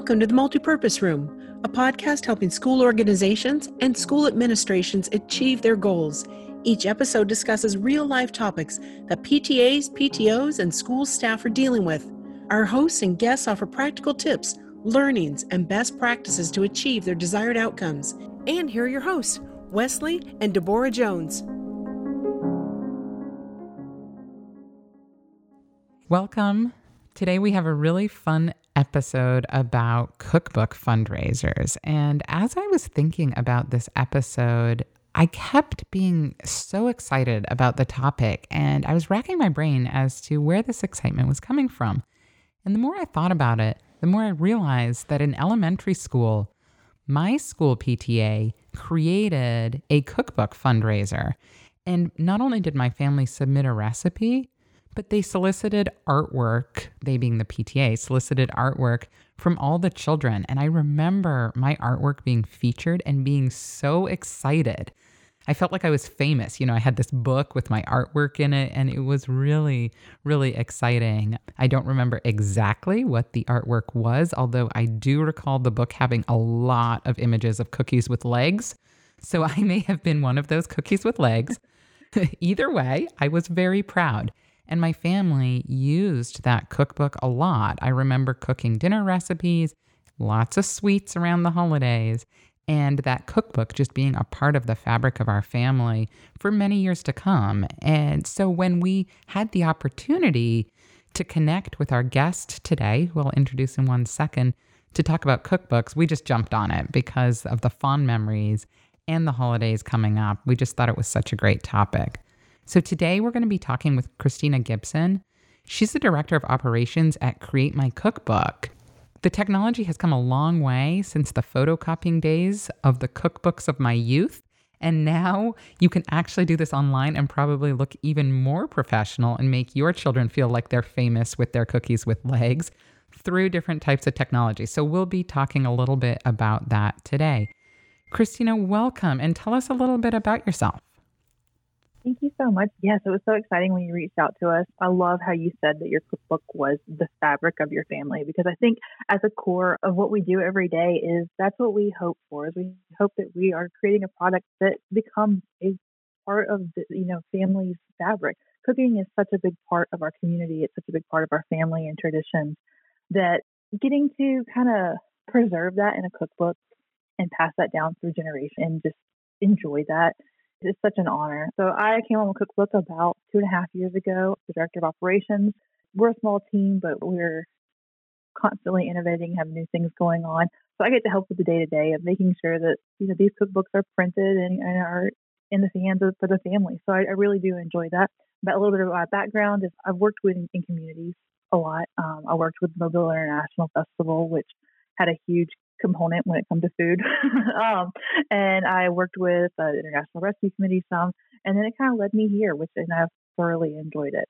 Welcome to the Multipurpose Room, a podcast helping school organizations and school administrations achieve their goals. Each episode discusses real life topics that PTAs, PTOs, and school staff are dealing with. Our hosts and guests offer practical tips, learnings, and best practices to achieve their desired outcomes. And here are your hosts, Wesley and Deborah Jones. Welcome. Today we have a really fun episode about cookbook fundraisers. And as I was thinking about this episode, I kept being so excited about the topic, and I was racking my brain as to where this excitement was coming from. And the more I thought about it, the more I realized that in elementary school, my school PTA created a cookbook fundraiser. And not only did my family submit a recipe, but they solicited artwork, they being the PTA, solicited artwork from all the children. And I remember my artwork being featured and being so excited. I felt like I was famous. You know, I had this book with my artwork in it, and it was really, really exciting. I don't remember exactly what the artwork was, although I do recall the book having a lot of images of cookies with legs. So I may have been one of those cookies with legs. Either way, I was very proud. And my family used that cookbook a lot. I remember cooking dinner recipes, lots of sweets around the holidays, and that cookbook just being a part of the fabric of our family for many years to come. And so when we had the opportunity to connect with our guest today, who I'll introduce in one second, to talk about cookbooks, we just jumped on it because of the fond memories and the holidays coming up. We just thought it was such a great topic. So today we're going to be talking with Christina Gibson. She's the director of operations at Create My Cookbook. The technology has come a long way since the photocopying days of the cookbooks of my youth. And now you can actually do this online and probably look even more professional and make your children feel like they're famous with their cookies with legs through different types of technology. So we'll be talking a little bit about that today. Christina, welcome and tell us a little bit about yourself. Thank you so much. Yes, it was so exciting when you reached out to us. I love how you said that your cookbook was the fabric of your family because I think as a core of what we do every day is that's what we hope for. Is we hope that we are creating a product that becomes a part of the you know family's fabric. Cooking is such a big part of our community. It's such a big part of our family and traditions that getting to kind of preserve that in a cookbook and pass that down through generations and just enjoy that it's such an honor. So I came on a cookbook about two and a half years ago, the director of operations. We're a small team, but we're constantly innovating, have new things going on. So I get to help with the day to day of making sure that you know these cookbooks are printed and, and are in the hands of for the family. So I, I, really do enjoy that. But a little bit of my background is I've worked with in, in communities a lot. Um, I worked with Mobile International Festival, which had a huge component when it comes to food. um, and I worked with the International Rescue Committee some, and then it kind of led me here, which and I've thoroughly enjoyed it.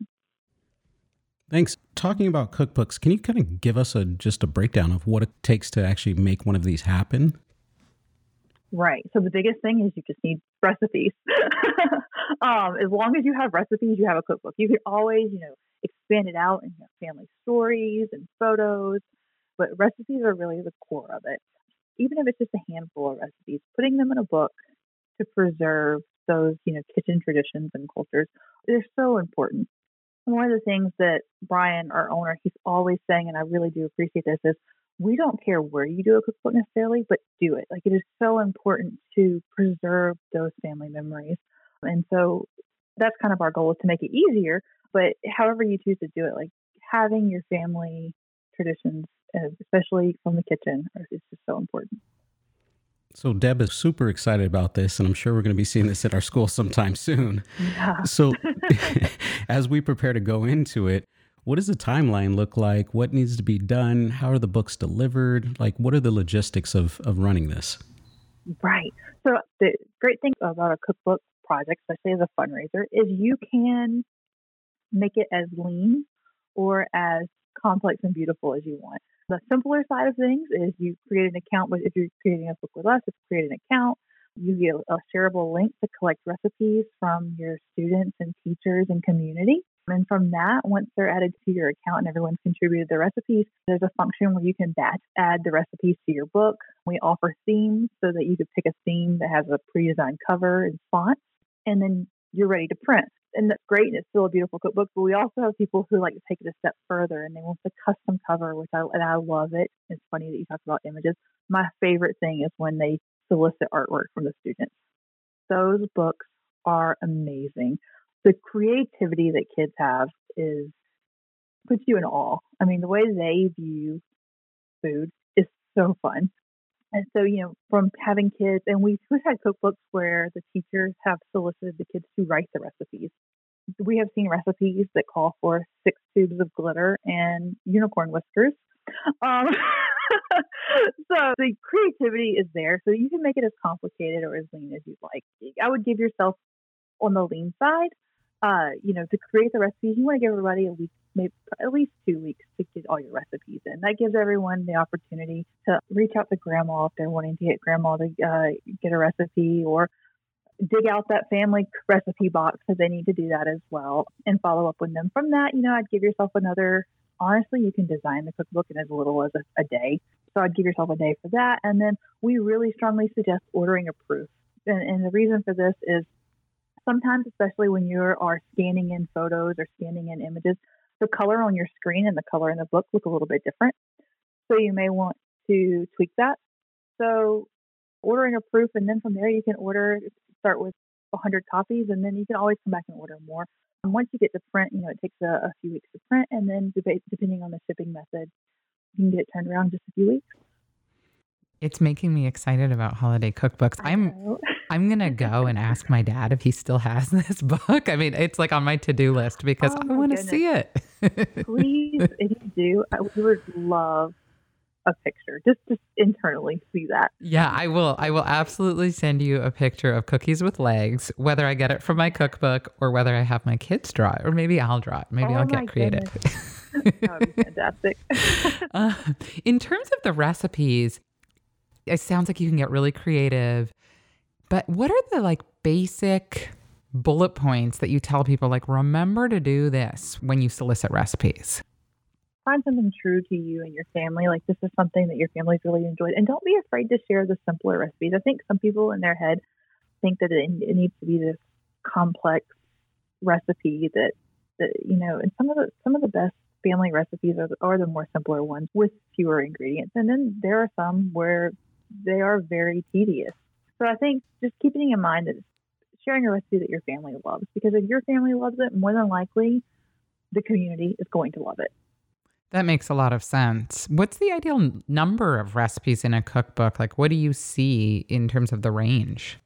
Thanks. Talking about cookbooks, can you kind of give us a just a breakdown of what it takes to actually make one of these happen? Right. So the biggest thing is you just need recipes. um, as long as you have recipes, you have a cookbook. You can always, you know, expand it out and have family stories and photos but recipes are really the core of it. Even if it's just a handful of recipes, putting them in a book to preserve those, you know, kitchen traditions and cultures, they're so important. One of the things that Brian, our owner, he's always saying, and I really do appreciate this, is we don't care where you do a cookbook necessarily, but do it. Like it is so important to preserve those family memories. And so that's kind of our goal is to make it easier. But however you choose to do it, like having your family traditions especially from the kitchen, is just so important. So Deb is super excited about this, and I'm sure we're going to be seeing this at our school sometime soon. Yeah. So, as we prepare to go into it, what does the timeline look like? What needs to be done? How are the books delivered? Like, what are the logistics of of running this? Right. So the great thing about a cookbook project, especially as a fundraiser, is you can make it as lean or as complex and beautiful as you want. The simpler side of things is you create an account with, if you're creating a book with us, it's create an account. You get a shareable link to collect recipes from your students and teachers and community. And from that, once they're added to your account and everyone's contributed their recipes, there's a function where you can batch add the recipes to your book. We offer themes so that you could pick a theme that has a pre-designed cover and font, and then you're ready to print. And that's great, and it's still a beautiful cookbook. But we also have people who like to take it a step further, and they want the custom cover, which I and I love it. It's funny that you talked about images. My favorite thing is when they solicit artwork from the students. Those books are amazing the creativity that kids have is puts you in awe. I mean, the way they view food is so fun. And so, you know, from having kids, and we've, we've had cookbooks where the teachers have solicited the kids to write the recipes. We have seen recipes that call for six tubes of glitter and unicorn whiskers. Um, so the creativity is there. So you can make it as complicated or as lean as you'd like. I would give yourself on the lean side uh, you know, to create the recipes, you want to give everybody a week, maybe at least two weeks to get all your recipes in. That gives everyone the opportunity to reach out to grandma if they're wanting to get grandma to uh, get a recipe or dig out that family recipe box if they need to do that as well and follow up with them. From that, you know, I'd give yourself another, honestly, you can design the cookbook in as little as a, a day. So I'd give yourself a day for that. And then we really strongly suggest ordering a proof. And, and the reason for this is sometimes, especially when you are scanning in photos or scanning in images, the color on your screen and the color in the book look a little bit different. So you may want to tweak that. So ordering a proof, and then from there you can order, start with 100 copies, and then you can always come back and order more. And once you get to print, you know, it takes a, a few weeks to print, and then depending on the shipping method, you can get it turned around just a few weeks. It's making me excited about holiday cookbooks. I'm I'm gonna go and ask my dad if he still has this book. I mean, it's like on my to do list because oh I want to see it. Please, if you do, I would love a picture just just internally see that. Yeah, I will. I will absolutely send you a picture of cookies with legs, whether I get it from my cookbook or whether I have my kids draw it, or maybe I'll draw it. Maybe oh I'll get creative. that would be fantastic. uh, in terms of the recipes, it sounds like you can get really creative but what are the like basic bullet points that you tell people like remember to do this when you solicit recipes? Find something true to you and your family. Like this is something that your family's really enjoyed. And don't be afraid to share the simpler recipes. I think some people in their head think that it, it needs to be this complex recipe that, that you know, and some of the some of the best family recipes are, are the more simpler ones with fewer ingredients. And then there are some where they are very tedious so I think just keeping in mind that sharing a recipe that your family loves, because if your family loves it, more than likely the community is going to love it. That makes a lot of sense. What's the ideal number of recipes in a cookbook? Like, what do you see in terms of the range?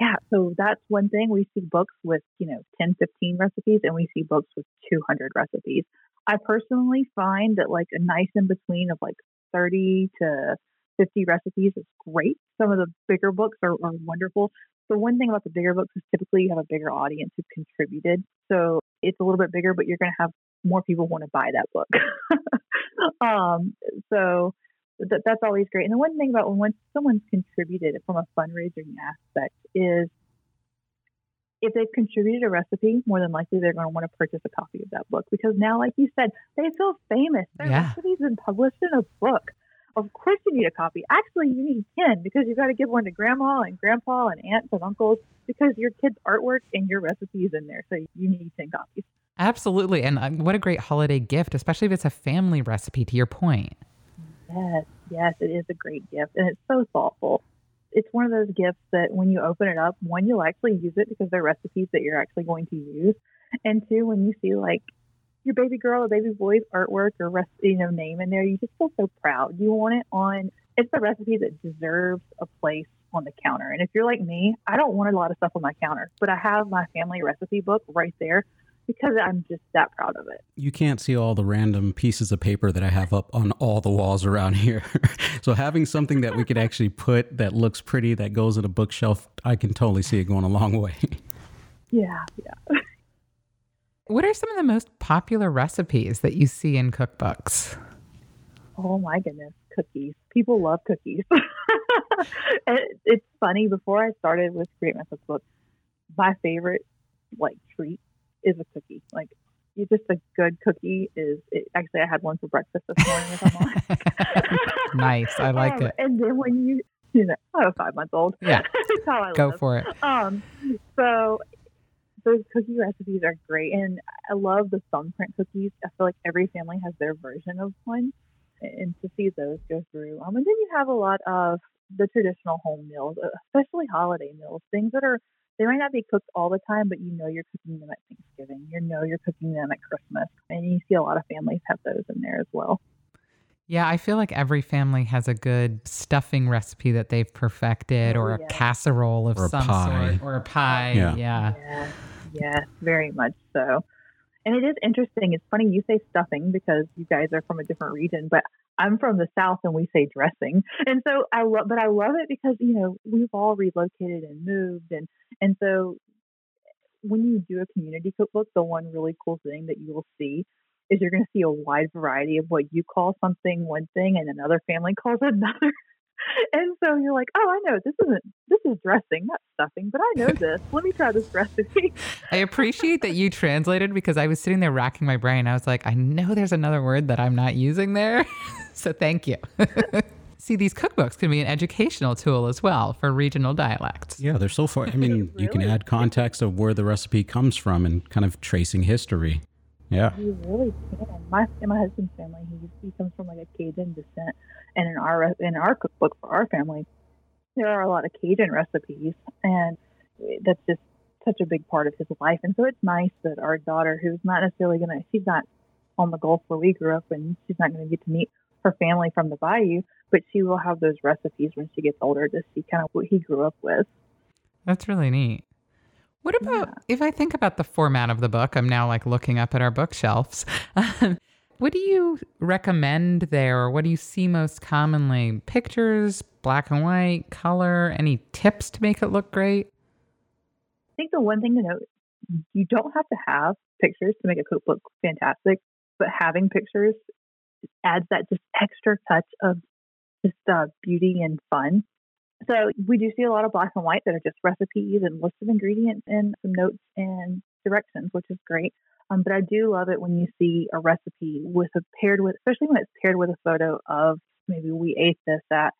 Yeah, so that's one thing. We see books with, you know, 10, 15 recipes, and we see books with 200 recipes. I personally find that, like, a nice in between of like 30 to 50 recipes is great. Some of the bigger books are, are wonderful. The one thing about the bigger books is typically you have a bigger audience who contributed. So it's a little bit bigger, but you're going to have more people want to buy that book. um, so th- that's always great. And the one thing about when someone's contributed from a fundraising aspect is if they've contributed a recipe, more than likely they're going to want to purchase a copy of that book because now, like you said, they feel famous. Their yeah. recipe's been published in a book of course you need a copy. Actually, you need 10 because you've got to give one to grandma and grandpa and aunts and uncles because your kid's artwork and your recipe is in there. So you need 10 copies. Absolutely. And uh, what a great holiday gift, especially if it's a family recipe, to your point. Yes, yes, it is a great gift. And it's so thoughtful. It's one of those gifts that when you open it up, one, you'll actually use it because they're recipes that you're actually going to use. And two, when you see like your baby girl or baby boy's artwork or rest, you know name in there, you just feel so proud. You want it on. It's a recipe that deserves a place on the counter. And if you're like me, I don't want a lot of stuff on my counter, but I have my family recipe book right there because I'm just that proud of it. You can't see all the random pieces of paper that I have up on all the walls around here. so having something that we could actually put that looks pretty that goes in a bookshelf, I can totally see it going a long way. Yeah, yeah. What are some of the most popular recipes that you see in cookbooks? Oh my goodness, cookies. People love cookies. it, it's funny, before I started with Create My Cookbook, my favorite like treat is a cookie. Like you just a good cookie is it, actually I had one for breakfast this morning. If I'm nice, I like um, it. And then when you you know I'm a five month old. Yeah, That's how I go live. for it. Um, so those cookie recipes are great, and I love the thumbprint cookies. I feel like every family has their version of one, and to see those go through. Um, and then you have a lot of the traditional home meals, uh, especially holiday meals, things that are they might not be cooked all the time, but you know you're cooking them at Thanksgiving. You know you're cooking them at Christmas, and you see a lot of families have those in there as well. Yeah, I feel like every family has a good stuffing recipe that they've perfected, Oh, or a yeah. casserole of Or some pie. sort, or a pie. Yeah. yeah. Yes, yes, very much so. And it is interesting. It's funny you say stuffing because you guys are from a different region, but I'm from the South and we say dressing. And so I love, but I love it because you know we've all relocated and moved, and and so when you do a community cookbook, the one really cool thing that you will see is you're going to see a wide variety of what you call something one thing and another family calls another. And so you're like, oh, I know this isn't this is dressing, not stuffing, but I know this. Let me try this recipe. I appreciate that you translated because I was sitting there racking my brain. I was like, I know there's another word that I'm not using there. so thank you. See, these cookbooks can be an educational tool as well for regional dialects. Yeah, they're so far. I mean, you can add context of where the recipe comes from and kind of tracing history. Yeah. You really can. My in my husband's family, he he comes from like a Cajun descent, and in our in our cookbook for our family, there are a lot of Cajun recipes, and that's just such a big part of his life. And so it's nice that our daughter, who's not necessarily gonna, she's not on the Gulf where we grew up, and she's not going to get to meet her family from the Bayou, but she will have those recipes when she gets older to see kind of what he grew up with. That's really neat. What about Yeah. if I think about the format of the book? I'm now like looking up at our bookshelves. what do you recommend there, or what do you see most commonly? Pictures, black and white, color, any tips to make it look great? I think the one thing to note, you don't have to have pictures to make a cookbook fantastic, but having pictures adds that just extra touch of just uh, beauty and fun. So we do see a lot of black and white that are just recipes and lists of ingredients and some notes and directions, which is great. Um, but I do love it when you see a recipe with a paired with, especially when it's paired with a photo of maybe we ate this at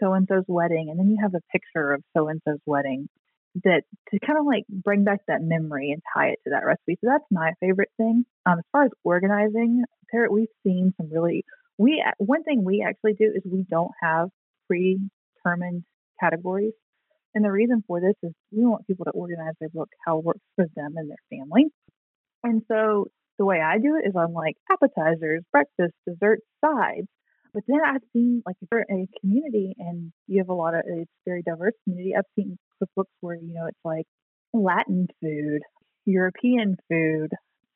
so and so's wedding, and then you have a picture of so and so's wedding that to kind of like bring back that memory and tie it to that recipe. So that's my favorite thing. Um, as far as organizing, we've seen some really we one thing we actually do is we don't have predetermined categories. And the reason for this is we want people to organize their book how it works for them and their family. And so the way I do it is I'm like appetizers, breakfast, dessert, sides. But then I've seen like if you're in a community and you have a lot of it's very diverse community, I've seen cookbooks where, you know, it's like Latin food, European food,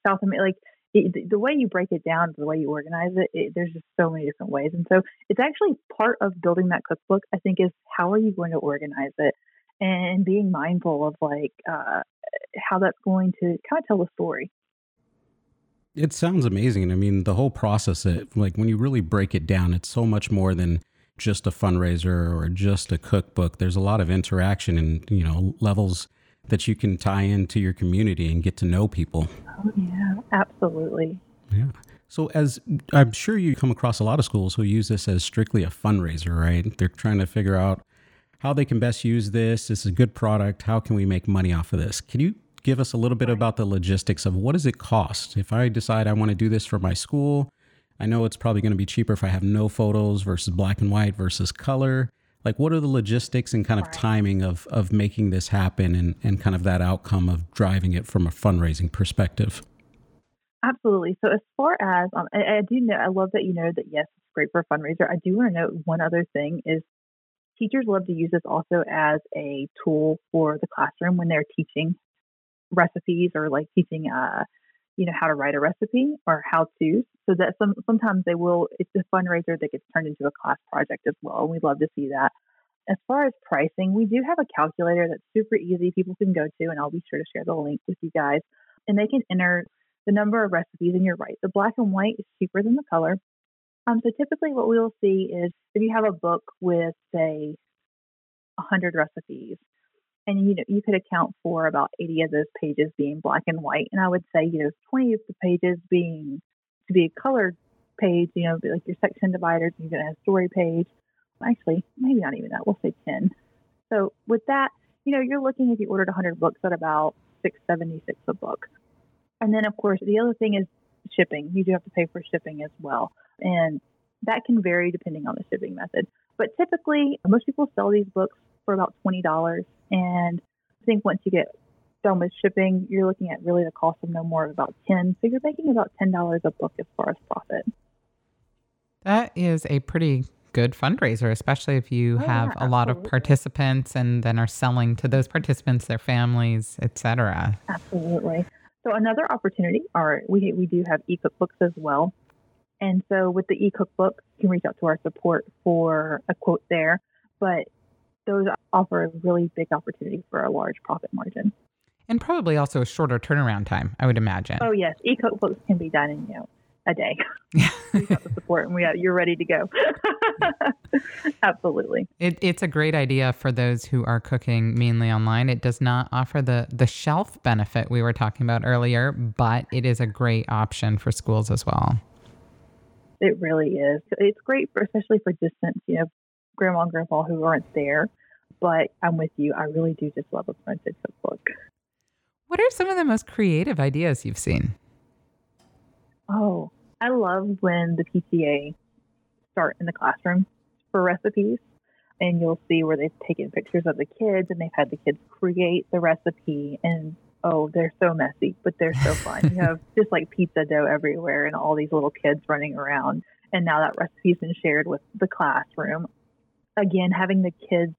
South American like it, the- way you break it down, the way you organize it, it, there's just so many different ways. And so it's actually part of building that cookbook, I think, is how are you going to organize it and being mindful of like uh, how that's going to kind of tell the story. It sounds amazing. I mean, the whole process, it, like when you really break it down, it's so much more than just a fundraiser or just a cookbook. There's a lot of interaction and, you know, levels that you can tie into your community and get to know people. Oh, yeah, absolutely. Yeah. So, as I'm sure you come across a lot of schools who use this as strictly a fundraiser, right? They're trying to figure out how they can best use this. This is a good product. How can we make money off of this? Can you give us a little bit about the logistics of what does it cost? If I decide I want to do this for my school, I know it's probably going to be cheaper if I have no photos versus black and white versus color. Like, what are the logistics and kind of Right. timing of, of making this happen and, and kind of that outcome of driving it from a fundraising perspective? Absolutely. So as far as um, I, I do know, I love that you know that yes, it's great for a fundraiser. I do want to note one other thing is teachers love to use this also as a tool for the classroom when they're teaching recipes or like teaching, uh, you know, how to write a recipe or how to. So that some sometimes they will. It's a fundraiser that gets turned into a class project as well, and we love to see that. As far as pricing, we do have a calculator that's super easy. People can go to, and I'll be sure to share the link with you guys, and they can enter the number of recipes, and you're right. The black and white is cheaper than the color. Um, so typically, what we will see is if you have a book with, say, 100 recipes, and you know you could account for about 80 of those pages being black and white and i would say you know 20 of the pages being to be a colored page you know like your section dividers you're going to have a story page. Actually maybe not even that we'll say 10 so with that you know you're looking if you ordered 100 books at about 676 a book. And then of course the other thing is shipping. You do have to pay for shipping as well and that can vary depending on the shipping method. But typically most people sell these books for about $20 and I think once you get done with shipping, you're looking at really the cost of no more of about 10. So you're making about $10 a book as far as profit. That is a pretty good fundraiser, especially if you oh, have yeah, a lot of participants and then are selling to those participants, their families, etc. Absolutely. So another opportunity are we we do have e-cookbooks as well. And so with the e-cookbook, you can reach out to our support for a quote there. But those offer a really big opportunity for a large profit margin. And probably also a shorter turnaround time, I would imagine. Oh yes, e-cookbooks can be done in you know a day. we got the support, and we got, you're ready to go. Absolutely. It, it's a great idea for those who are cooking mainly online. It does not offer the the shelf benefit we were talking about earlier, but it is a great option for schools as well. It really is. It's great for especially for distance, you know, grandma and grandpa who aren't there. But I'm with you. I really do just love a printed cookbook. What are some of the most creative ideas you've seen? Oh, I love when the PTA start in the classroom for recipes and you'll see where they've taken pictures of the kids and they've had the kids create the recipe and oh they're so messy but they're so fun you have just like pizza dough everywhere and all these little kids running around and now that recipe's been shared with the classroom again, having the kids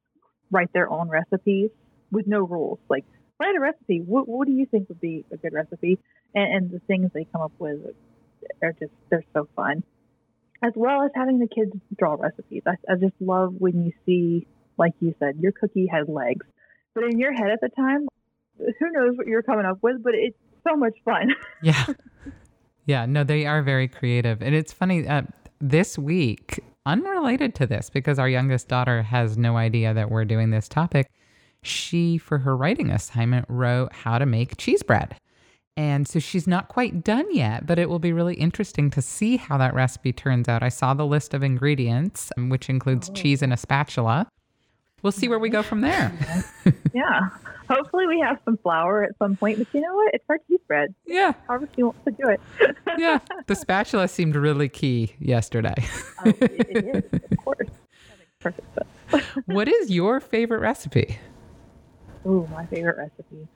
write their own recipes with no rules. Like, write a recipe. What, what do you think would be a good recipe? And, and the things they come up with are just, they're so fun. As well as having the kids draw recipes. I, I just love when you see, like you said, your cookie has legs. But in your head at the time, who knows what you're coming up with, but it's so much fun. yeah. Yeah, no, they are very creative. And it's funny, uh, this week, unrelated to this because our youngest daughter has no idea that we're doing this topic. She, for her writing assignment, wrote how to make cheese bread. And so she's not quite done yet, but it will be really interesting to see how that recipe turns out. I saw the list of ingredients, which includes oh. cheese and a spatula. We'll see where we go from there. yeah. Hopefully we have some flour at some point, but you know what? It's hard to cheese bread. Yeah. However she wants to do it. yeah. The spatula seemed really key yesterday. oh, it is, of course. Perfect sense. what is your favorite recipe? Ooh, my favorite recipe.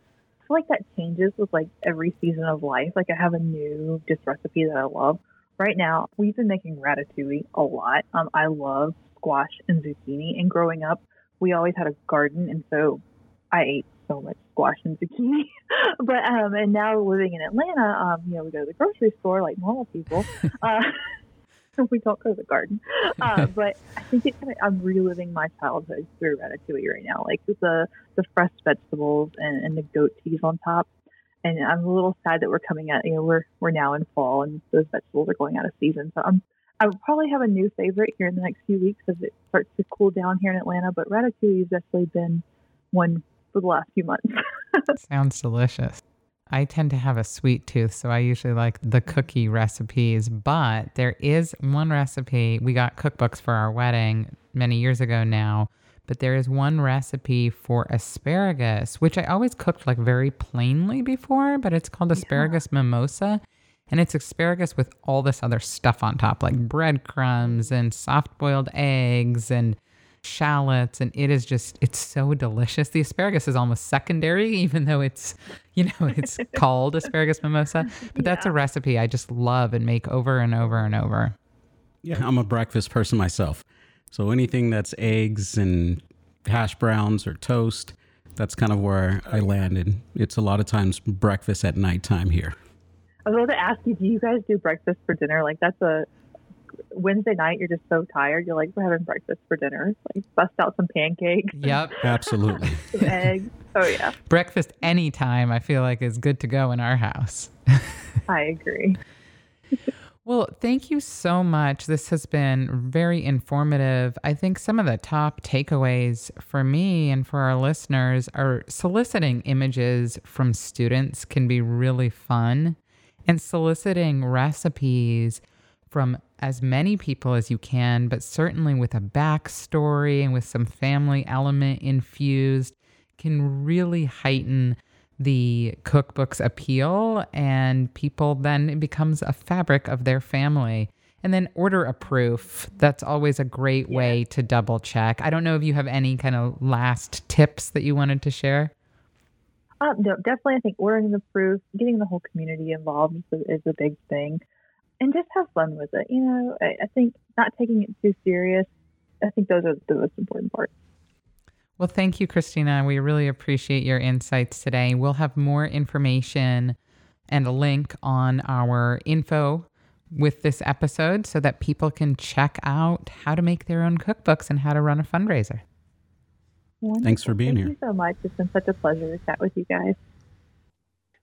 I feel like that changes with like every season of life. Like I have a new just recipe that I love. Right now, we've been making ratatouille a lot. Um, I love squash and zucchini, and growing up, we always had a garden, and so I ate so much squash and zucchini. but um, and now living in Atlanta, um, you know, we go to the grocery store like normal people. Uh, we don't go to the garden. Uh, but I think it kind of, I'm reliving my childhood through ratatouille right now, like with the the fresh vegetables and, and the goat cheese on top. And I'm a little sad that we're coming out. You know, we're we're now in fall, and those vegetables are going out of season. So I'm I will probably have a new favorite here in the next few weeks as it starts to cool down here in Atlanta. But ratatouille has definitely been one for the last few months. Sounds delicious. I tend to have a sweet tooth, so I usually like the cookie recipes. But there is one recipe. We got cookbooks for our wedding many years ago now, but there is one recipe for asparagus, which I always cooked like very plainly before, but it's called asparagus yeah. mimosa. And it's asparagus with all this other stuff on top, like breadcrumbs and soft boiled eggs and shallots. And it is just it's so delicious. The asparagus is almost secondary even though it's you know it's called asparagus mimosa. But yeah. that's a recipe i just love and make over and over and over. Yeah i'm a breakfast person myself. So anything that's eggs and hash browns or toast that's kind of where i landed. It's a lot of times breakfast at nighttime here i was about to ask you do you guys do breakfast for dinner like that's a Wednesday night, you're just so tired. You're like, we're having breakfast for dinner. Like, bust out some pancakes. Yep. Absolutely. some eggs. Oh, yeah. Breakfast anytime, I feel like, is good to go in our house. I agree. Well, thank you so much. This has been very informative. I think some of the top takeaways for me and for our listeners are soliciting images from students can be really fun, and soliciting recipes from as many people as you can, but certainly with a backstory and with some family element infused can really heighten the cookbook's appeal and people then it becomes a fabric of their family. And then order a proof. That's always a great way to double check. I don't know if you have any kind of last tips that you wanted to share uh, no, definitely i think ordering the proof getting the whole community involved is a, is a big thing and just have fun with it you know I, I think not taking it too serious i think those are the most important parts well, thank you, Christina. We really appreciate your insights today. We'll have more information and a link on our info with this episode so that people can check out how to make their own cookbooks and how to run a fundraiser. Wonderful. Thanks for being Thank here. Thank you so much. It's been such a pleasure to chat with you guys.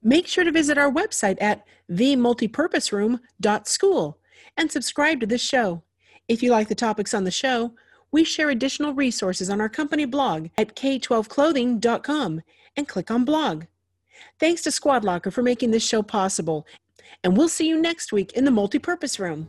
Make sure to visit our website at themultipurposeroom.school and subscribe to this show. If you like the topics on the show, we share additional resources on our company blog at k12clothing.com and click on blog. Thanks to Squad Locker for making this show possible, and we'll see you next week in the multipurpose room.